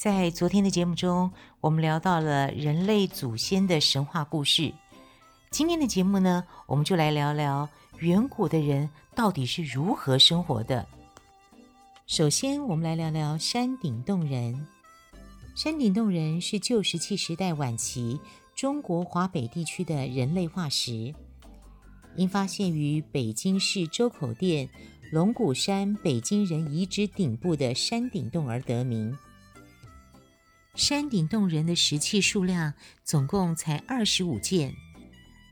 在昨天的节目中，我们聊到了人类祖先的神话故事。今天的节目呢，我们就来聊聊。远古的人到底是如何生活的？首先，我们来聊聊山顶洞人。山顶洞人是旧石器时代晚期中国华北地区的人类化石，因发现于北京市周口店龙骨山北京人遗址顶部的山顶洞而得名。山顶洞人的石器数量总共才二十五件，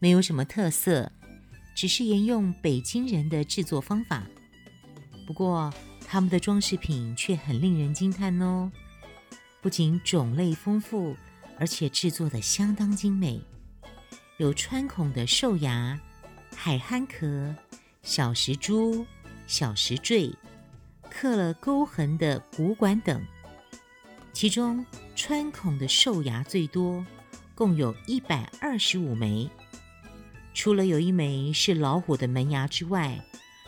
没有什么特色。只是沿用北京人的制作方法，不过他们的装饰品却很令人惊叹哦！不仅种类丰富，而且制作的相当精美，有穿孔的兽牙、海憨壳、小石珠、小石坠，刻了钩痕的骨管等。其中穿孔的兽牙最多，共有一百二十五枚。除了有一枚是老虎的门牙之外，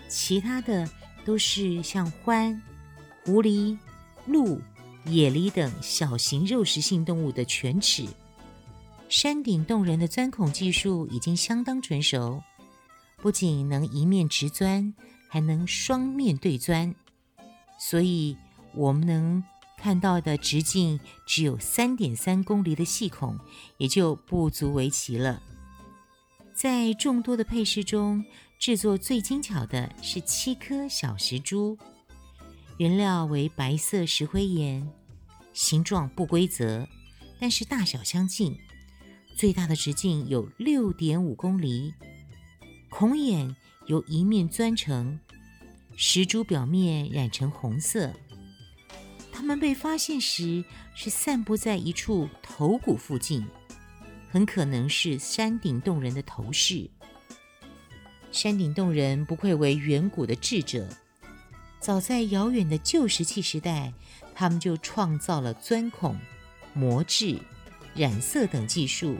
其他的都是像獾、狐狸、鹿、野狸等小型肉食性动物的犬齿。山顶洞人的钻孔技术已经相当纯熟，不仅能一面直钻，还能双面对钻，所以我们能看到的直径只有三点三公里的细孔，也就不足为奇了。在众多的配饰中，制作最精巧的是七颗小石珠，原料为白色石灰岩，形状不规则，但是大小相近，最大的直径有六点五公里，孔眼由一面钻成，石珠表面染成红色。他们被发现时是散布在一处头骨附近。很可能是山顶洞人的头饰。山顶洞人不愧为远古的智者，早在遥远的旧石器时代，他们就创造了钻孔、磨制、染色等技术，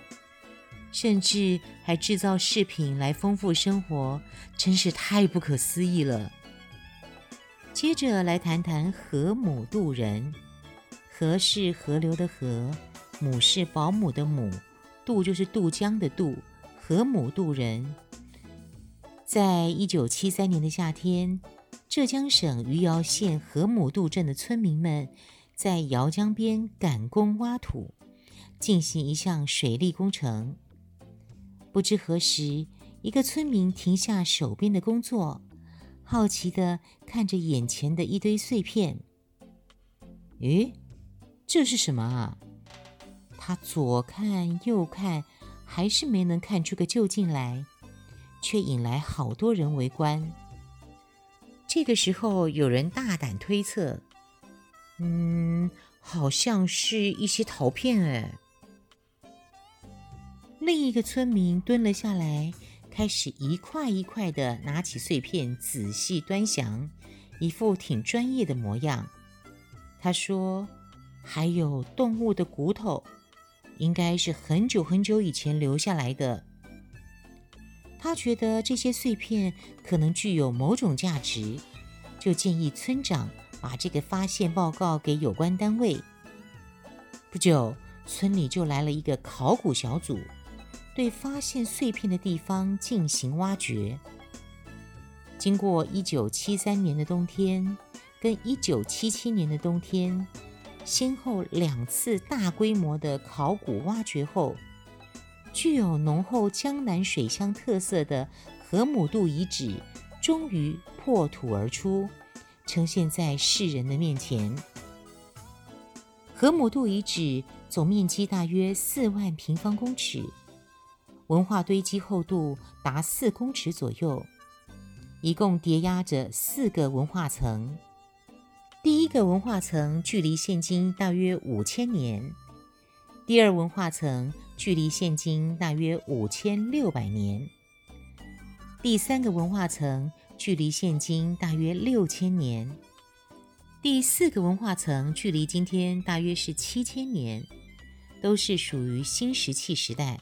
甚至还制造饰品来丰富生活，真是太不可思议了。接着来谈谈河姆渡人，河是河流的河，姆是保姆的姆。渡就是渡江的渡，河姆渡人。在一九七三年的夏天，浙江省余姚县河姆渡镇的村民们在姚江边赶工挖土，进行一项水利工程。不知何时，一个村民停下手边的工作，好奇的看着眼前的一堆碎片。诶，这是什么啊？他左看右看，还是没能看出个究竟来，却引来好多人围观。这个时候，有人大胆推测：“嗯，好像是一些陶片。”哎，另一个村民蹲了下来，开始一块一块地拿起碎片，仔细端详，一副挺专业的模样。他说：“还有动物的骨头。”应该是很久很久以前留下来的。他觉得这些碎片可能具有某种价值，就建议村长把这个发现报告给有关单位。不久，村里就来了一个考古小组，对发现碎片的地方进行挖掘。经过一九七三年的冬天跟一九七七年的冬天。先后两次大规模的考古挖掘后，具有浓厚江南水乡特色的河姆渡遗址终于破土而出，呈现在世人的面前。河姆渡遗址总面积大约四万平方公尺，文化堆积厚度达四公尺左右，一共叠压着四个文化层。第一个文化层距离现今大约五千年，第二文化层距离现今大约五千六百年，第三个文化层距离现今大约六千年，第四个文化层距离今天大约是七千年，都是属于新石器时代。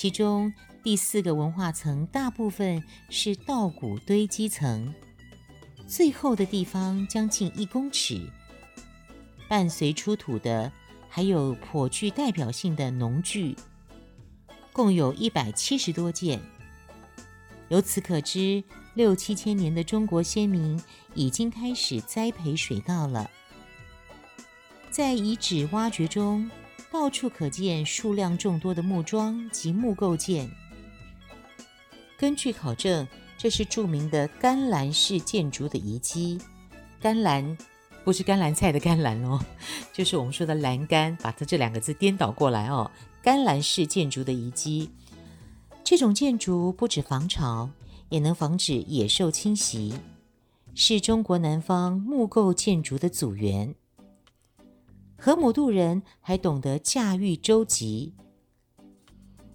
其中第四个文化层大部分是稻谷堆积层，最厚的地方将近一公尺。伴随出土的还有颇具代表性的农具，共有一百七十多件。由此可知，六七千年的中国先民已经开始栽培水稻了。在遗址挖掘中，到处可见数量众多的木桩及木构件。根据考证，这是著名的甘蓝式建筑的遗迹。甘蓝不是甘蓝菜的甘蓝哦，就是我们说的栏杆，把它这两个字颠倒过来哦。甘蓝式建筑的遗迹，这种建筑不止防潮，也能防止野兽侵袭，是中国南方木构建筑的祖源。河姆渡人还懂得驾驭舟楫。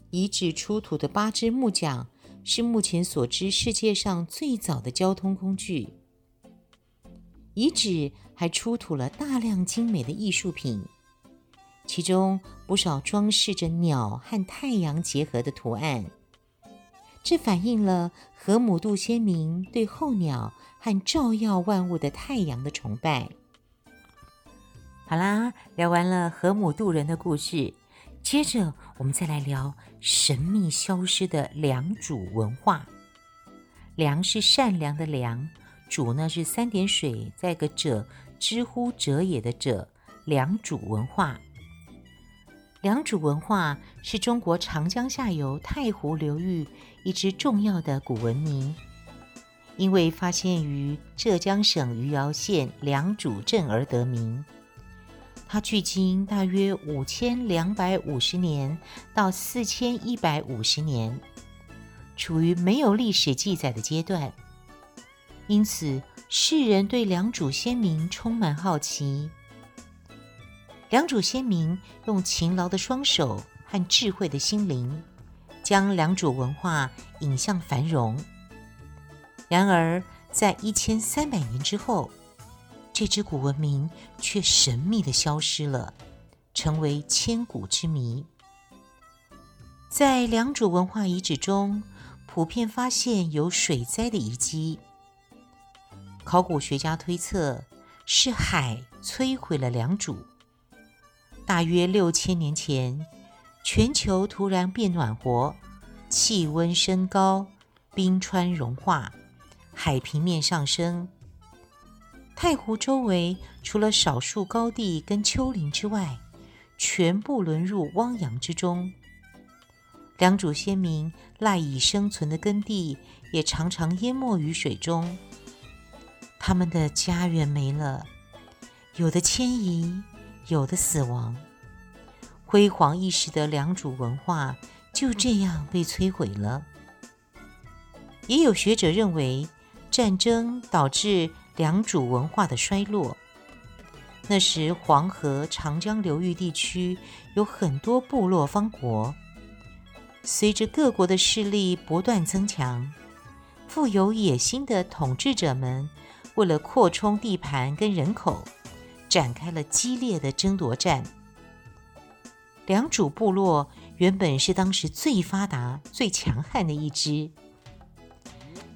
遗址出土的八只木桨是目前所知世界上最早的交通工具。遗址还出土了大量精美的艺术品，其中不少装饰着鸟和太阳结合的图案，这反映了河姆渡先民对候鸟和照耀万物的太阳的崇拜。好啦，聊完了河姆渡人的故事，接着我们再来聊神秘消失的良渚文化。良是善良的良，渚呢是三点水再个者，之乎者也的者。良渚文化，良渚文化是中国长江下游太湖流域一支重要的古文明，因为发现于浙江省余姚县良渚镇而得名。它距今大约五千两百五十年到四千一百五十年，处于没有历史记载的阶段，因此世人对良渚先民充满好奇。良渚先民用勤劳的双手和智慧的心灵，将良渚文化引向繁荣。然而，在一千三百年之后，这支古文明却神秘地消失了，成为千古之谜。在良渚文化遗址中，普遍发现有水灾的遗迹。考古学家推测，是海摧毁了良渚。大约六千年前，全球突然变暖和，气温升高，冰川融化，海平面上升。太湖周围除了少数高地跟丘陵之外，全部沦入汪洋之中。良渚先民赖以生存的耕地也常常淹没于水中。他们的家园没了，有的迁移，有的死亡。辉煌一时的良渚文化就这样被摧毁了。也有学者认为，战争导致。良渚文化的衰落。那时，黄河、长江流域地区有很多部落方国。随着各国的势力不断增强，富有野心的统治者们为了扩充地盘跟人口，展开了激烈的争夺战。良渚部落原本是当时最发达、最强悍的一支。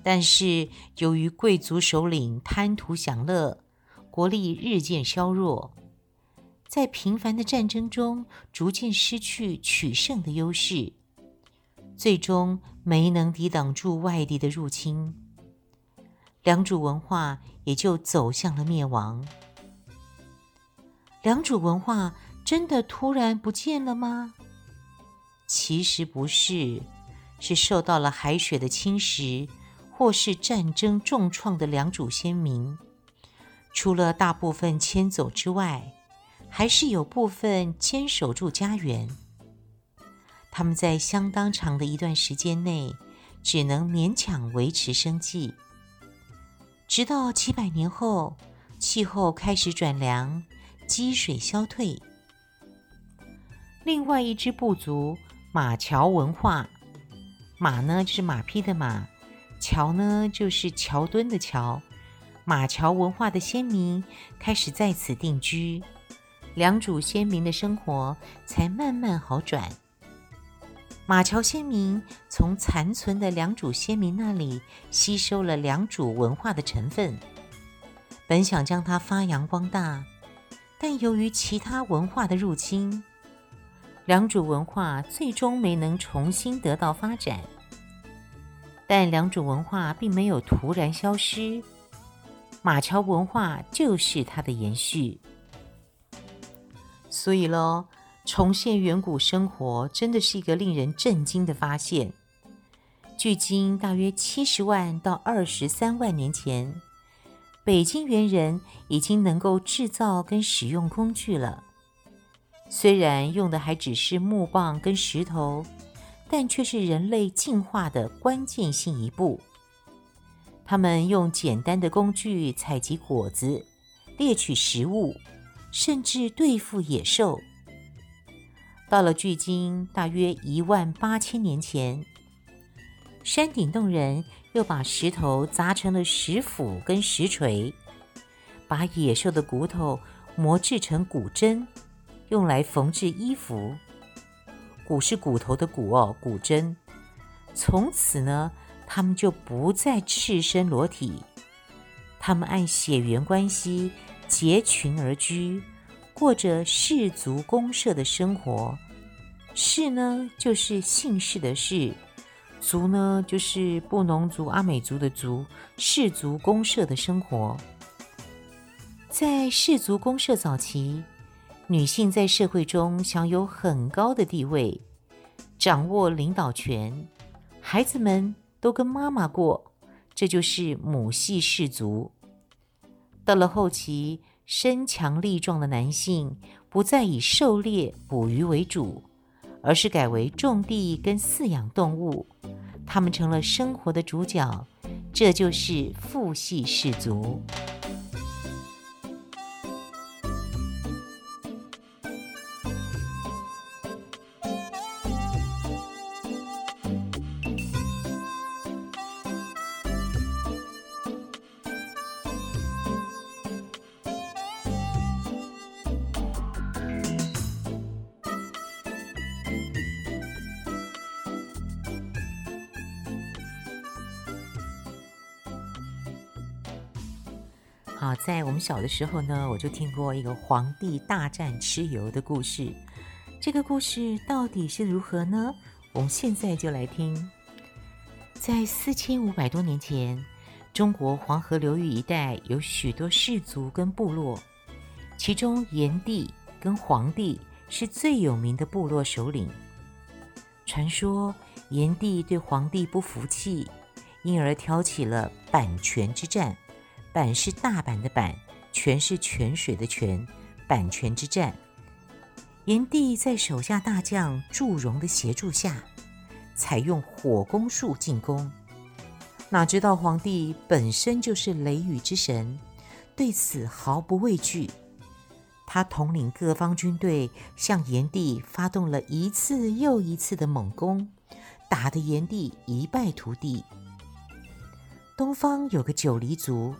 但是，由于贵族首领贪图享乐，国力日渐削弱，在频繁的战争中逐渐失去取胜的优势，最终没能抵挡住外敌的入侵，良渚文化也就走向了灭亡。良渚文化真的突然不见了吗？其实不是，是受到了海水的侵蚀。或是战争重创的良渚先民，除了大部分迁走之外，还是有部分坚守住家园。他们在相当长的一段时间内，只能勉强维持生计。直到几百年后，气候开始转凉，积水消退，另外一支部族马桥文化，马呢就是马匹的马，桥呢就是桥墩的桥。马桥文化的先民开始在此定居，良渚先民的生活才慢慢好转。马桥先民从残存的良渚先民那里吸收了良渚文化的成分，本想将它发扬光大，但由于其他文化的入侵，良渚文化最终没能重新得到发展，但良渚文化并没有突然消失，马桥文化就是它的延续。所以喽，重现远古生活真的是一个令人震惊的发现。距今大约七十万到二十三万年前，北京猿人已经能够制造跟使用工具了。虽然用的还只是木棒跟石头，但却是人类进化的关键性一步。他们用简单的工具采集果子、猎取食物，甚至对付野兽。到了距今大约一万八千年前，山顶洞人又把石头砸成了石斧跟石锤，把野兽的骨头磨制成骨针。用来缝制衣服，骨是骨头的骨哦，骨针。从此呢，他们就不再赤身裸体，他们按血缘关系结群而居，过着氏族公社的生活。氏呢，就是姓氏的氏；族呢，就是布农族、阿美族的族。氏族公社的生活，在氏族公社早期。女性在社会中享有很高的地位，掌握领导权，孩子们都跟妈妈过，这就是母系氏族。到了后期，身强力壮的男性不再以狩猎捕鱼为主，而是改为种地跟饲养动物，他们成了生活的主角，这就是父系氏族。好，在我们小的时候呢，我就听过一个黄帝大战蚩尤的故事。这个故事到底是如何呢？我们现在就来听。在四千五百多年前，中国黄河流域一带有许多氏族跟部落，其中炎帝跟黄帝是最有名的部落首领。传说炎帝对黄帝不服气，因而挑起了阪泉之战。版是大阪的阪，泉是泉水的泉，阪泉之战。炎帝在手下大将祝融的协助下，采用火攻术进攻。哪知道黄帝本身就是雷雨之神，对此毫不畏惧。他统领各方军队，向炎帝发动了一次又一次的猛攻，打得炎帝一败涂地。东方有个九黎族。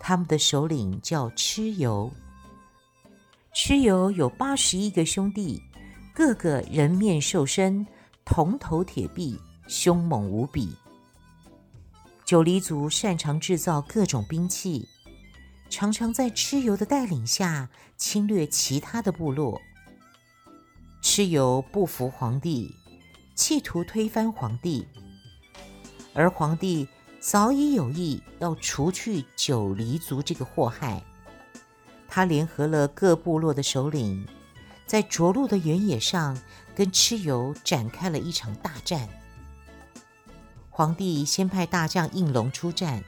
他们的首领叫蚩尤。蚩尤有八十一个兄弟，个个人面兽身，铜头铁臂，凶猛无比。九黎族擅长制造各种兵器，常常在蚩尤的带领下侵略其他的部落。蚩尤不服皇帝，企图推翻皇帝，而皇帝。早已有意要除去九黎族这个祸害，他联合了各部落的首领，在涿鹿的原野上跟蚩尤展开了一场大战。皇帝先派大将应龙出战，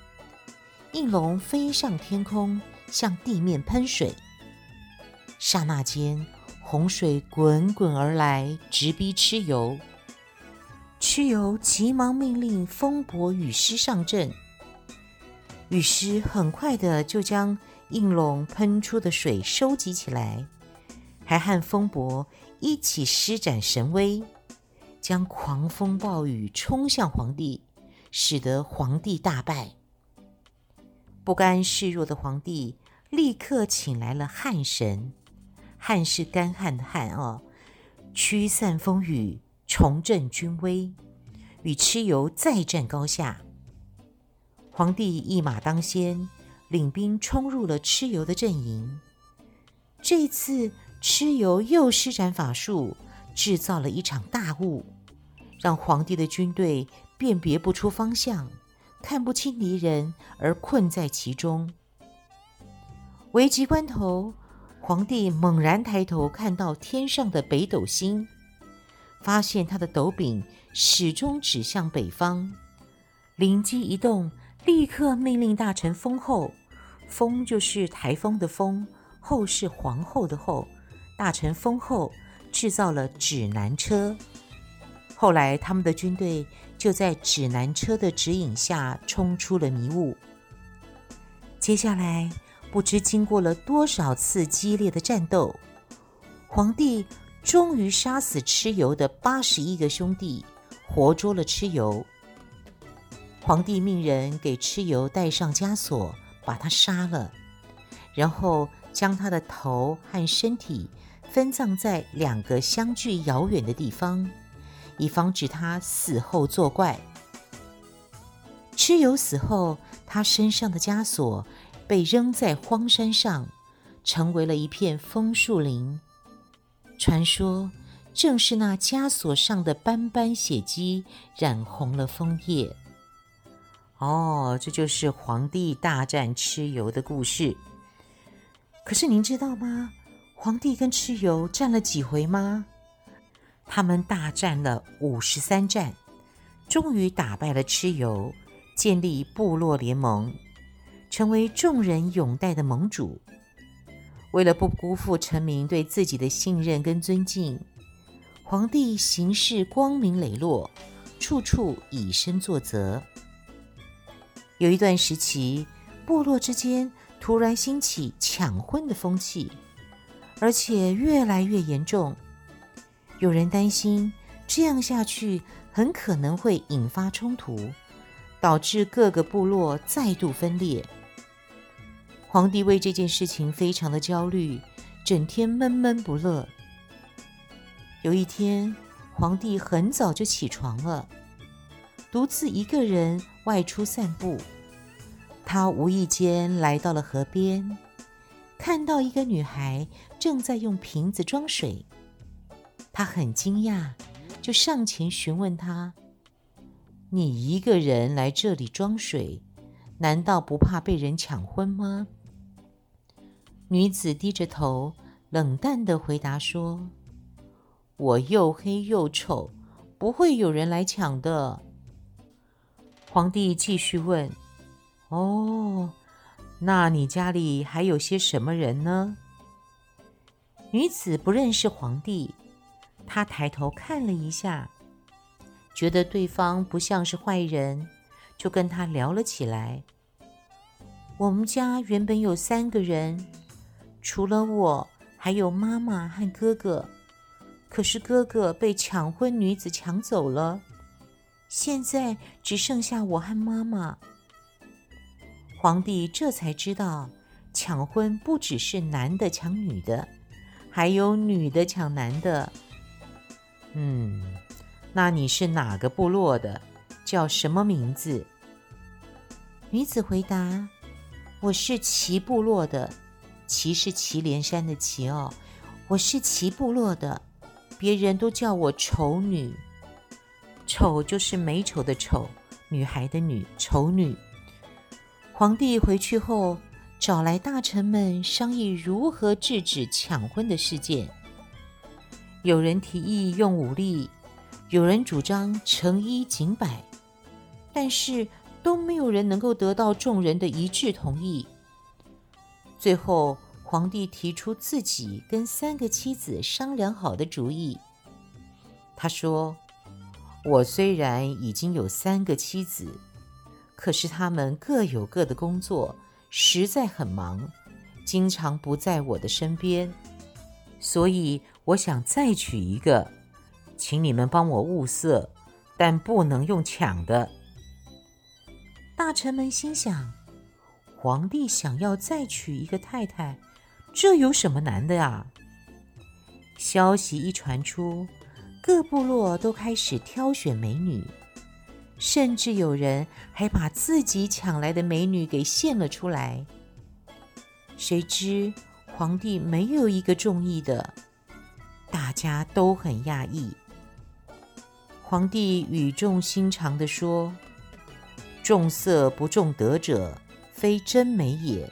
应龙飞上天空，向地面喷水，刹那间洪水滚滚而来，直逼蚩尤。蚩尤急忙命令风伯、雨师上阵，雨师很快的就将应龙喷出的水收集起来，还和风伯一起施展神威，将狂风暴雨冲向皇帝，使得皇帝大败。不甘示弱的皇帝立刻请来了旱神，旱是干旱的旱哦，驱散风雨，重振军威，与蚩尤再战高下。皇帝一马当先，领兵冲入了蚩尤的阵营。这次，蚩尤又施展法术，制造了一场大雾，让皇帝的军队辨别不出方向，看不清敌人，而困在其中。危急关头，皇帝猛然抬头，看到天上的北斗星，发现他的斗柄始终指向北方，灵机一动。立刻命令大臣封后，封就是台风的风，后是皇后的后。大臣封后制造了指南车，后来他们的军队就在指南车的指引下冲出了迷雾。接下来不知经过了多少次激烈的战斗，皇帝终于杀死蚩尤的八十一个兄弟，活捉了蚩尤。皇帝命人给蚩尤戴上枷锁，把他杀了，然后将他的头和身体分葬在两个相距遥远的地方，以防止他死后作怪。蚩尤死后，他身上的枷锁被扔在荒山上，成为了一片枫树林。传说正是那枷锁上的斑斑血迹染红了枫叶。哦，这就是皇帝大战蚩尤的故事。可是您知道吗？皇帝跟蚩尤战了几回吗？他们大战了五十三战，终于打败了蚩尤，建立部落联盟，成为众人拥戴的盟主。为了不辜负臣民对自己的信任跟尊敬，皇帝行事光明磊落，处处以身作则。有一段时期，部落之间突然兴起抢婚的风气，而且越来越严重。有人担心这样下去很可能会引发冲突，导致各个部落再度分裂。皇帝为这件事情非常的焦虑，整天闷闷不乐。有一天，皇帝很早就起床了。独自一个人外出散步，他无意间来到了河边，看到一个女孩正在用瓶子装水。他很惊讶，就上前询问她：“你一个人来这里装水，难道不怕被人抢婚吗？”女子低着头，冷淡地回答说：“我又黑又丑，不会有人来抢的。”皇帝继续问：“哦，那你家里还有些什么人呢？”女子不认识皇帝，她抬头看了一下，觉得对方不像是坏人，就跟他聊了起来。我们家原本有三个人，除了我，还有妈妈和哥哥，可是哥哥被抢婚女子抢走了。现在只剩下我和妈妈。皇帝这才知道，抢婚不只是男的抢女的，还有女的抢男的。嗯，那你是哪个部落的？叫什么名字？女子回答：“我是齐部落的，祁是祁连山的祁哦，我是祁部落的，别人都叫我丑女。”丑就是美丑的丑，女孩的女，丑女。皇帝回去后，找来大臣们商议如何制止抢婚的事件。有人提议用武力，有人主张诚衣谨摆，但是都没有人能够得到众人的一致同意。最后，皇帝提出自己跟三个妻子商量好的主意。他说。我虽然已经有三个妻子，可是他们各有各的工作，实在很忙，经常不在我的身边，所以我想再娶一个，请你们帮我物色，但不能用抢的。”大臣们心想：“皇帝想要再娶一个太太，这有什么难的呀？”消息一传出，各部落都开始挑选美女，甚至有人还把自己抢来的美女给献了出来。谁知皇帝没有一个中意的，大家都很讶异。皇帝语重心长地说：“重色不重德者，非真美也；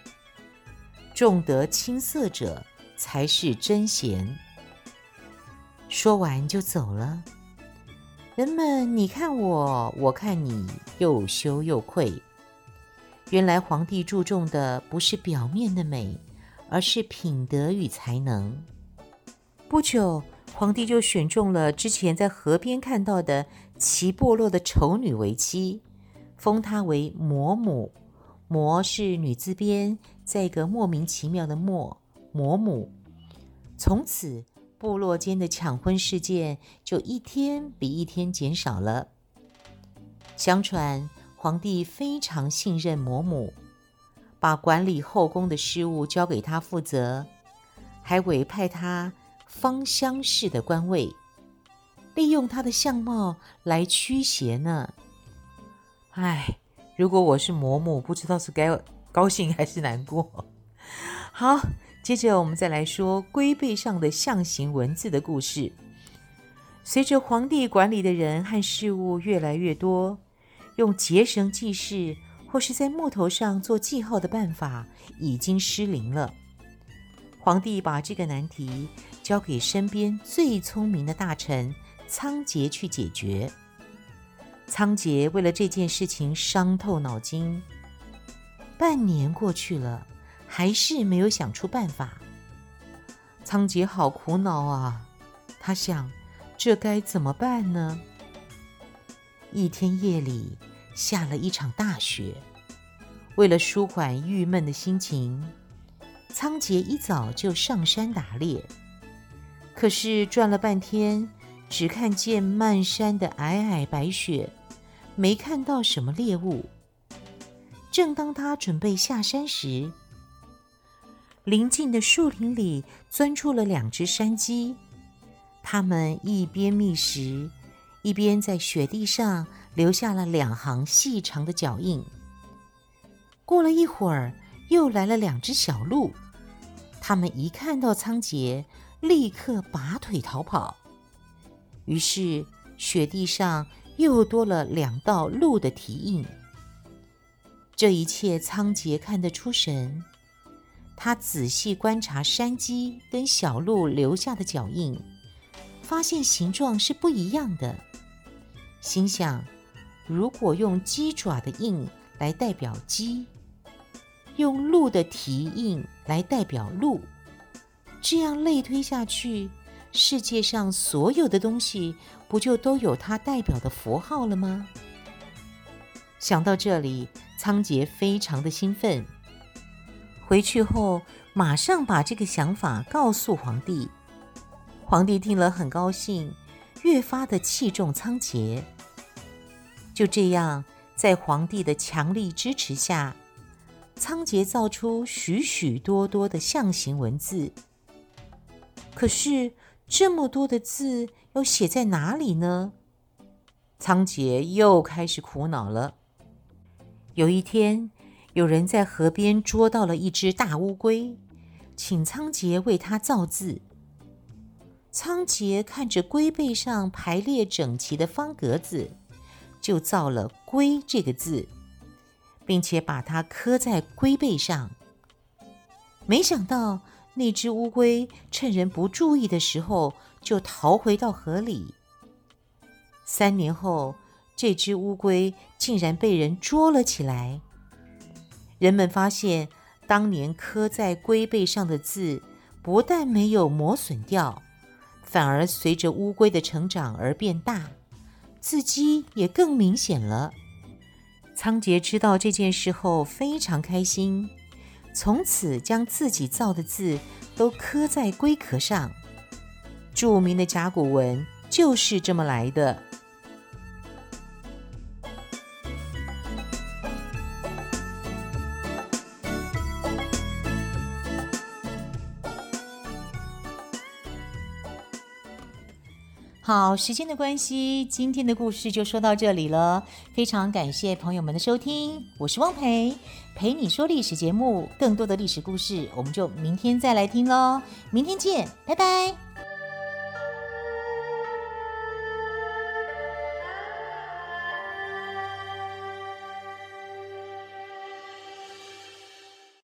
重德轻色者，才是真贤。”说完就走了。人们你看我，我看你，又羞又愧。原来皇帝注重的不是表面的美，而是品德与才能。不久，皇帝就选中了之前在河边看到的齐部落的丑女为妻，封她为魔母。魔是女字边，再一个莫名其妙的莫，魔母。从此，部落间的抢婚事件就一天比一天减少了。相传，皇帝非常信任魔母，把管理后宫的事务交给她负责，还委派她芳香氏的官位，利用她的相貌来驱邪呢。唉，如果我是魔母，不知道是该高兴还是难过。好，接着我们再来说龟背上的象形文字的故事。随着皇帝管理的人和事物越来越多。用结绳记事，或是在木头上做记号的办法已经失灵了。皇帝把这个难题交给身边最聪明的大臣仓颉去解决。仓颉为了这件事情伤透脑筋，半年过去了，还是没有想出办法。仓颉好苦恼啊！他想，这该怎么办呢？一天夜里，下了一场大雪，为了舒缓郁闷的心情，仓颉一早就上山打猎。可是转了半天，只看见漫山的皑皑白雪，没看到什么猎物。正当他准备下山时，邻近的树林里钻出了两只山鸡，它们一边觅食，一边在雪地上留下了两行细长的脚印。过了一会儿，又来了两只小鹿，它们一看到仓颉，立刻拔腿逃跑。于是雪地上又多了两道鹿的蹄印。这一切仓颉看得出神，他仔细观察山鸡跟小鹿留下的脚印，发现形状是不一样的。心想，如果用鸡爪的印来代表鸡，用鹿的蹄印来代表鹿，这样类推下去，世界上所有的东西不就都有它代表的符号了吗？想到这里，仓颉非常的兴奋。回去后，马上把这个想法告诉皇帝。皇帝听了很高兴。越发的器重仓颉，就这样，在皇帝的强力支持下，仓颉造出许许多多的象形文字。可是这么多的字要写在哪里呢？仓颉又开始苦恼了。有一天，有人在河边捉到了一只大乌龟，请仓颉为他造字。仓颉看着龟背上排列整齐的方格子，就造了“龟”这个字，并且把它刻在龟背上。没想到那只乌龟趁人不注意的时候，就逃回到河里。三年后，这只乌龟竟然被人捉了起来。人们发现，当年刻在龟背上的字，不但没有磨损掉。反而随着乌龟的成长而变大，字迹也更明显了。仓颉知道这件事后非常开心，从此将自己造的字都刻在龟壳上，著名的甲骨文就是这么来的。好，时间的关系，今天的故事就说到这里了。非常感谢朋友们的收听，我是汪培，陪你说历史节目，更多的历史故事，我们就明天再来听喽。明天见，拜拜。